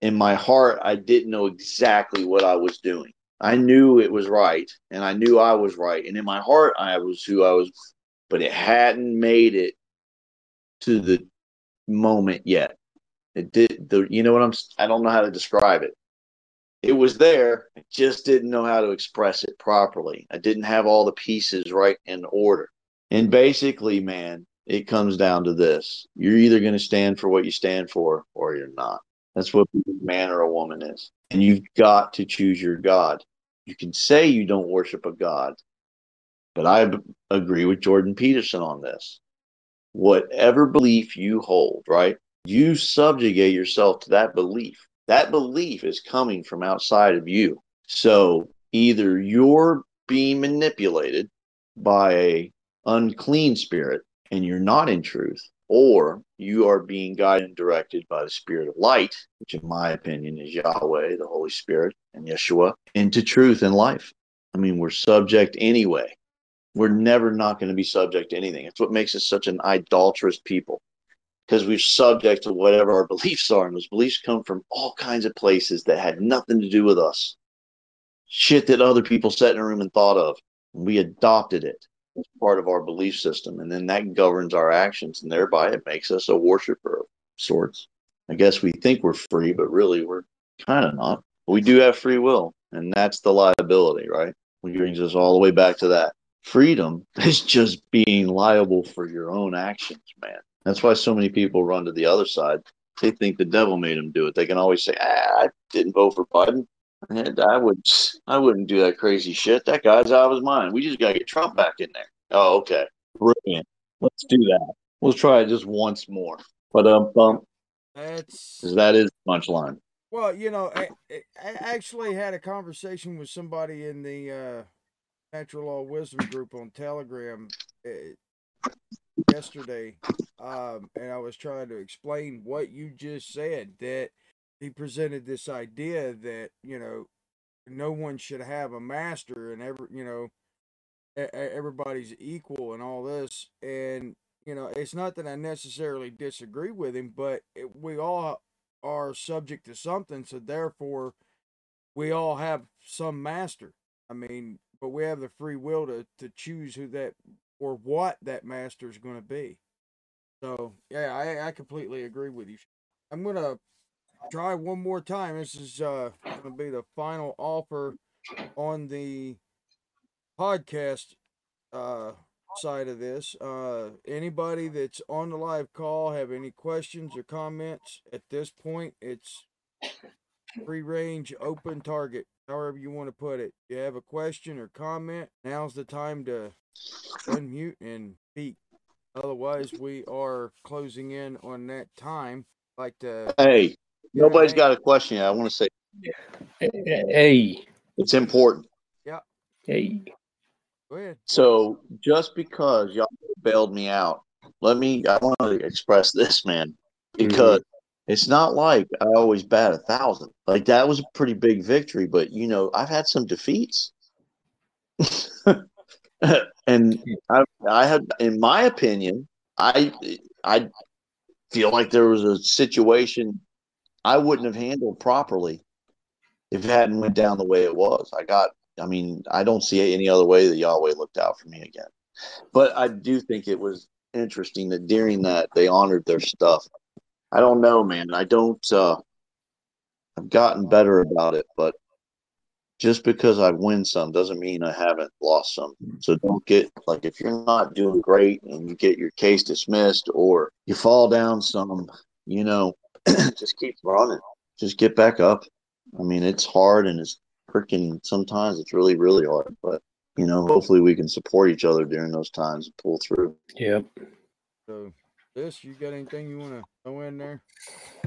in my heart, I didn't know exactly what I was doing. I knew it was right and I knew I was right. And in my heart, I was who I was, but it hadn't made it to the moment yet. It did the, you know what I'm, I don't know how to describe it. It was there. I just didn't know how to express it properly. I didn't have all the pieces right in order. And basically, man, it comes down to this. You're either going to stand for what you stand for or you're not. That's what a man or a woman is. And you've got to choose your God. You can say you don't worship a God, but I b- agree with Jordan Peterson on this. Whatever belief you hold, right? You subjugate yourself to that belief. That belief is coming from outside of you. So either you're being manipulated by a unclean spirit and you're not in truth, or you are being guided and directed by the spirit of light, which in my opinion is Yahweh, the Holy Spirit, and Yeshua, into truth and life. I mean, we're subject anyway. We're never not going to be subject to anything. It's what makes us such an idolatrous people because we're subject to whatever our beliefs are. And those beliefs come from all kinds of places that had nothing to do with us. Shit that other people sat in a room and thought of. And We adopted it as part of our belief system. And then that governs our actions. And thereby it makes us a worshiper of sorts. I guess we think we're free, but really we're kind of not. We do have free will. And that's the liability, right? Which brings us all the way back to that. Freedom <laughs> is just being liable for your own actions, man. That's why so many people run to the other side. They think the devil made them do it. They can always say, ah, I didn't vote for Biden. And I would I wouldn't do that crazy shit. That guy's out of his mind. We just gotta get Trump back in there. Oh, okay. Brilliant. Let's do that. We'll try it just once more. But um bump, That's because that is punchline. well, you know, I, I actually had a conversation with somebody in the uh, Natural Law Wisdom group on Telegram uh, yesterday, um, and I was trying to explain what you just said. That he presented this idea that you know no one should have a master, and every you know everybody's equal and all this, and you know it's not that I necessarily disagree with him, but it, we all are subject to something, so therefore we all have some master. I mean, but we have the free will to to choose who that or what that master is going to be. So yeah, I I completely agree with you. I'm gonna try one more time. This is uh gonna be the final offer on the podcast uh side of this. Uh anybody that's on the live call have any questions or comments at this point, it's free range open target, however you want to put it. If you have a question or comment, now's the time to unmute and speak. Otherwise, we are closing in on that time. Like to Hey, nobody's hey. got a question yet. I want to say Hey, it's important. Yeah. Hey. go ahead. So just because y'all bailed me out, let me I want to express this, man, because it's not like I always bat a thousand. Like that was a pretty big victory, but you know, I've had some defeats. <laughs> and I I had in my opinion, I I feel like there was a situation I wouldn't have handled properly if it hadn't went down the way it was. I got I mean, I don't see any other way that Yahweh looked out for me again. But I do think it was interesting that during that they honored their stuff. I don't know, man. I don't uh I've gotten better about it, but just because I win some doesn't mean I haven't lost some. So don't get like if you're not doing great and you get your case dismissed or you fall down some, you know, <clears throat> just keep running. Just get back up. I mean, it's hard and it's freaking sometimes it's really, really hard, but you know, hopefully we can support each other during those times and pull through. Yep. So, this you got anything you want to throw in there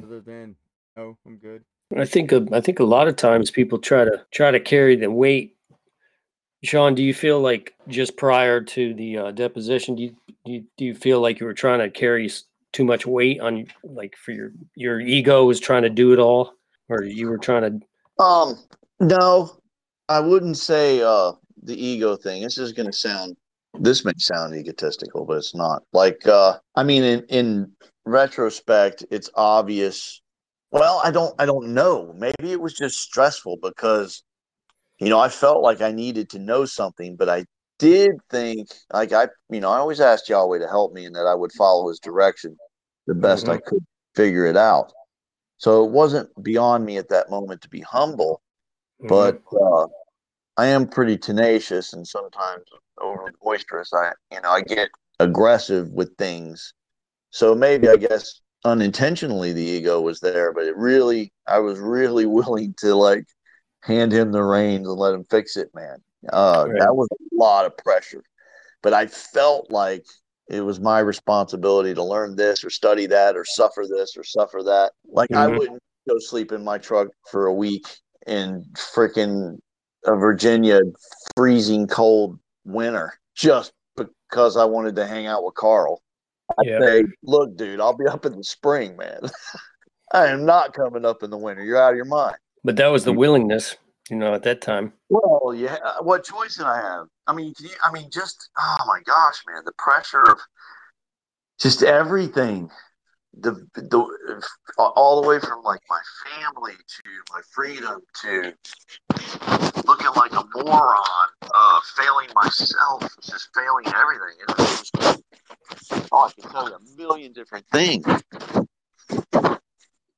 other than no, I'm good. I think a, I think a lot of times people try to try to carry the weight. Shon, do you feel like just prior to the uh, deposition, do you, do you do you feel like you were trying to carry s- too much weight on like for your your ego was trying to do it all, or you were trying to? Um, no, I wouldn't say uh the ego thing. This is going to sound this may sound egotistical, but it's not. Like uh I mean in in retrospect, it's obvious. Well, I don't I don't know. Maybe it was just stressful because you know, I felt like I needed to know something, but I did think like I you know, I always asked Yahweh to help me and that I would follow his direction the best I could figure it out. So it wasn't beyond me at that moment to be humble but uh, I am pretty tenacious and sometimes overly boisterous. I, you know, I get aggressive with things. So maybe I guess unintentionally the ego was there, but it really, I was really <laughs> willing to like hand him the reins and let him fix it, man. Uh, Right. That was a lot of pressure, but I felt like it was my responsibility to learn this or study that or suffer this or suffer that. Like I Mhm. wouldn't go sleep in my truck for a week in freaking Virginia freezing cold winter just because I wanted to hang out with Carl. I Yeah. say, look, dude, I'll be up in the spring, man. <laughs> I am not coming up in the winter. You're out of your mind. But that was the willingness, you know, at that time. Well, yeah. What choice did I have? I mean, you- I mean, just oh my gosh, man, the pressure of just everything. The the all the way from like my family to my freedom to looking like a moron, uh, failing myself, just failing everything. Oh, I can tell you a million different things.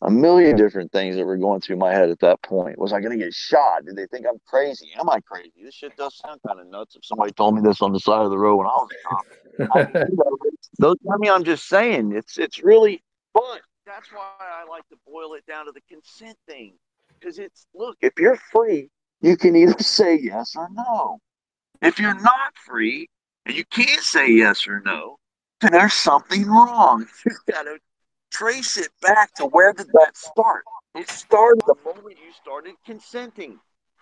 A million different things that were going through my head at that point. Was I going to get shot? Did they think I'm crazy? Am I crazy? This shit does sound kind of nuts. If somebody told me this on the side of the road when I was <laughs> young, those. I mean, I'm just saying, it's it's really fun. That's why I like to boil it down to the consent thing, because it's look, if you're free, you can either <laughs> say yes or no. If you're not free and you can't say yes or no, then there's something wrong. <laughs> You've got to trace it back to where did that start? It started the moment you started consenting.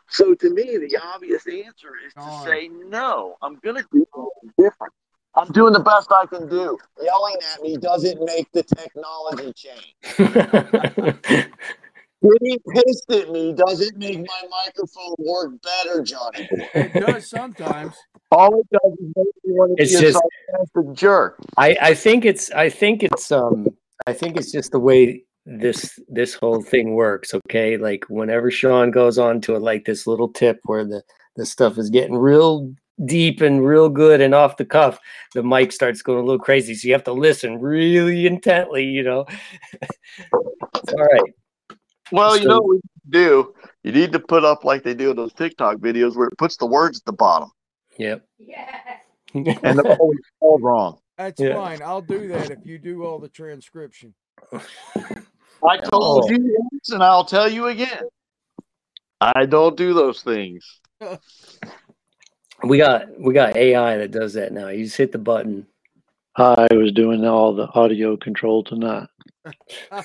So to me, the obvious answer is to Darn. say no. I'm gonna do something different. I'm doing the best I can do. Yelling at me doesn't make the technology change. <laughs> Getting pissed at me doesn't make my microphone work better, Johnny. It does sometimes. All it does is make me want to It's be a just- sarcastic jerk. I, I think it's I think it's um I think it's just the way this this whole thing works. Okay, like whenever Shon goes on to like this little tip where the the stuff is getting real deep and real good and off the cuff, the mic starts going a little crazy. So you have to listen really intently. You know. <laughs> All right. Well, you know what you do? You need to put up like they do in those TikTok videos where it puts the words at the bottom. Yep. Yeah. And they're always all wrong. That's Yeah. fine. I'll do that if you do all the transcription. <laughs> I told Oh. you once and I'll tell you again. I don't do those things. <laughs> we got we got AI that does that now. You just hit the button. I was doing all the audio control tonight. <laughs>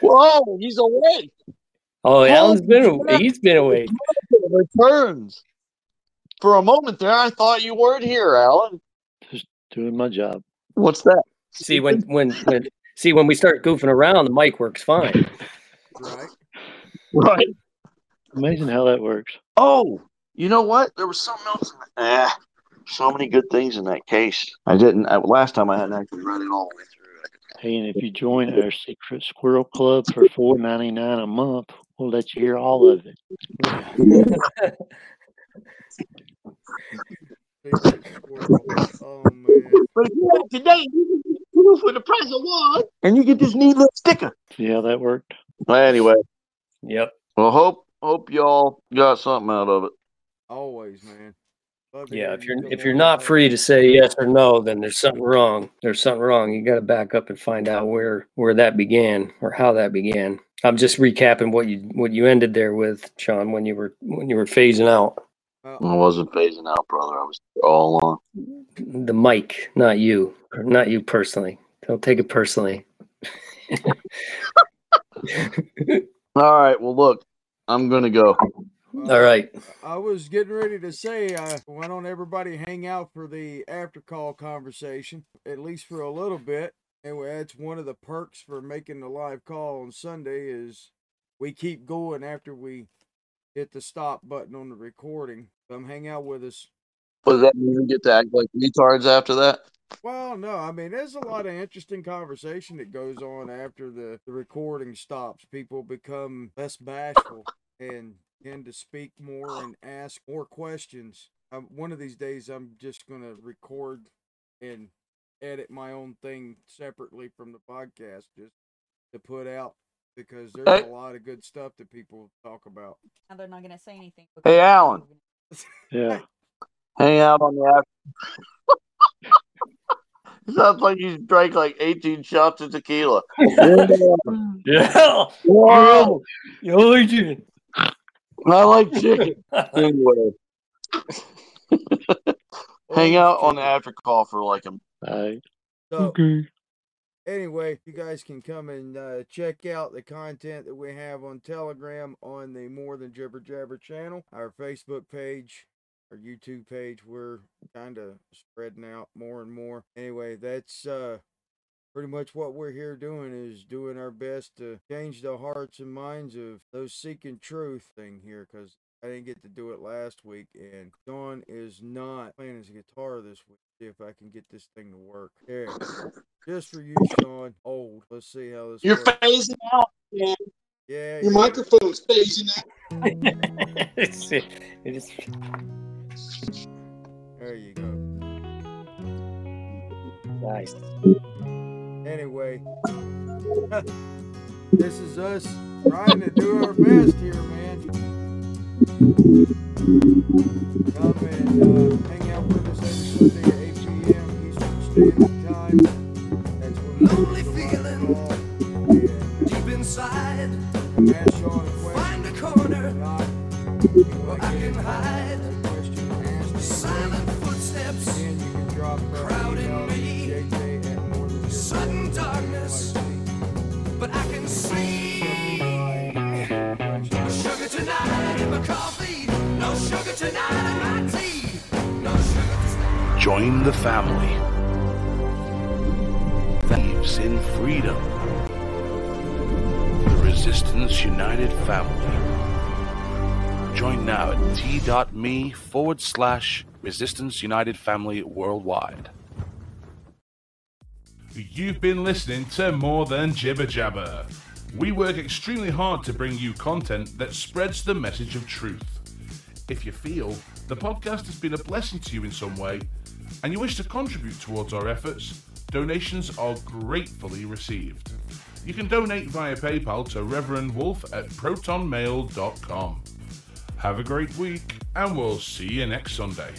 Whoa, he's awake. Oh, Alan's been crap. he's been awake. Returns. For a moment there, I thought you weren't here, Alan. Doing my job. What's that? See when when when see when we start goofing around, the mic works fine. Right? Right. Amazing how that works. Oh, you know what? There was something else. In that. Ah, so many good things in that case. I didn't. I, last time I hadn't actually read it all the way through. Hey, and if you join our secret squirrel club for four ninety nine a month, we'll let you hear all of it. <laughs> <laughs> <laughs> Secret squirrel. Oh man. But if you have today, you can get two for the price of one, and you get this neat little sticker. Yeah, that worked? Well, anyway, Yep. well, hope hope y'all got something out of it. Always, man. Love Yeah. hear If you you're if you're not free to say yes or no, then there's something wrong. There's something wrong. You got to back up and find out where where that began or how that began. I'm just recapping what you what you ended there with, Shon, when you were when you were phasing out Uh, I wasn't phasing out, brother. I was all along. the mic, not you, not you personally. Don't take it personally. <laughs> All right. Well, look, I'm gonna go. All right. I was getting ready to say, uh, why don't everybody hang out for the after call conversation, at least for a little bit. Anyway, that's one of the perks for making the live call on Sunday is we keep going after we hit the stop button on the recording. Come hang out with us. What Does that mean we get to act like retards after that? Well, no, I mean, there's a lot of interesting conversation that goes on after the, the recording stops. People become less bashful and tend to speak more and ask more questions. Um, one of these days, I'm just going to record and edit my own thing separately from the podcast just to put out because there's Hey. a lot of good stuff that people talk about. Now they're not gonna say anything. Hey, Alan. Yeah. <laughs> Hang out on the after. <laughs> Sounds like you drank like 18 shots of tequila. <laughs> Yeah. Wow. Yo, Adrian. I like chicken. Anyway, hang out on the after call for like a Right. So Okay. Anyway, you guys can come and uh, check out the content that we have on Telegram on the More Than Jibber Jabber channel, our Facebook page, our YouTube page. We're kind of spreading out more and more. Anyway, that's uh, pretty much what we're here doing is doing our best to change the hearts and minds of those seeking truth thing here because I didn't get to do it last week, and Shon is not playing his guitar this week. See if I can get this thing to work. There, just for you, Shon. Old. Let's see how this You're works. phasing out, man. Yeah, Your yeah. microphone's phasing out. it's, it is, There you go. nice. Anyway, <laughs> this is us trying to do our best here, man. Come and hang out with us every Sunday at 8 p.m. Eastern Standard Time. That's Lonely feeling deep inside. Find a corner where I can hide. Silent footsteps, Again, you can drop uh, Join the family. Thieves in freedom. The Resistance United family. Join now at t.me forward slash Resistance United Family Worldwide. You've been listening to More Than Jibber Jabber. We work extremely hard to bring you content that spreads the message of truth. If you feel the podcast has been a blessing to you in some way and you wish to contribute towards our efforts, donations are gratefully received. You can donate via PayPal to Reverend Wolf at protonmail.com. Have a great week, and we'll see you next Sunday.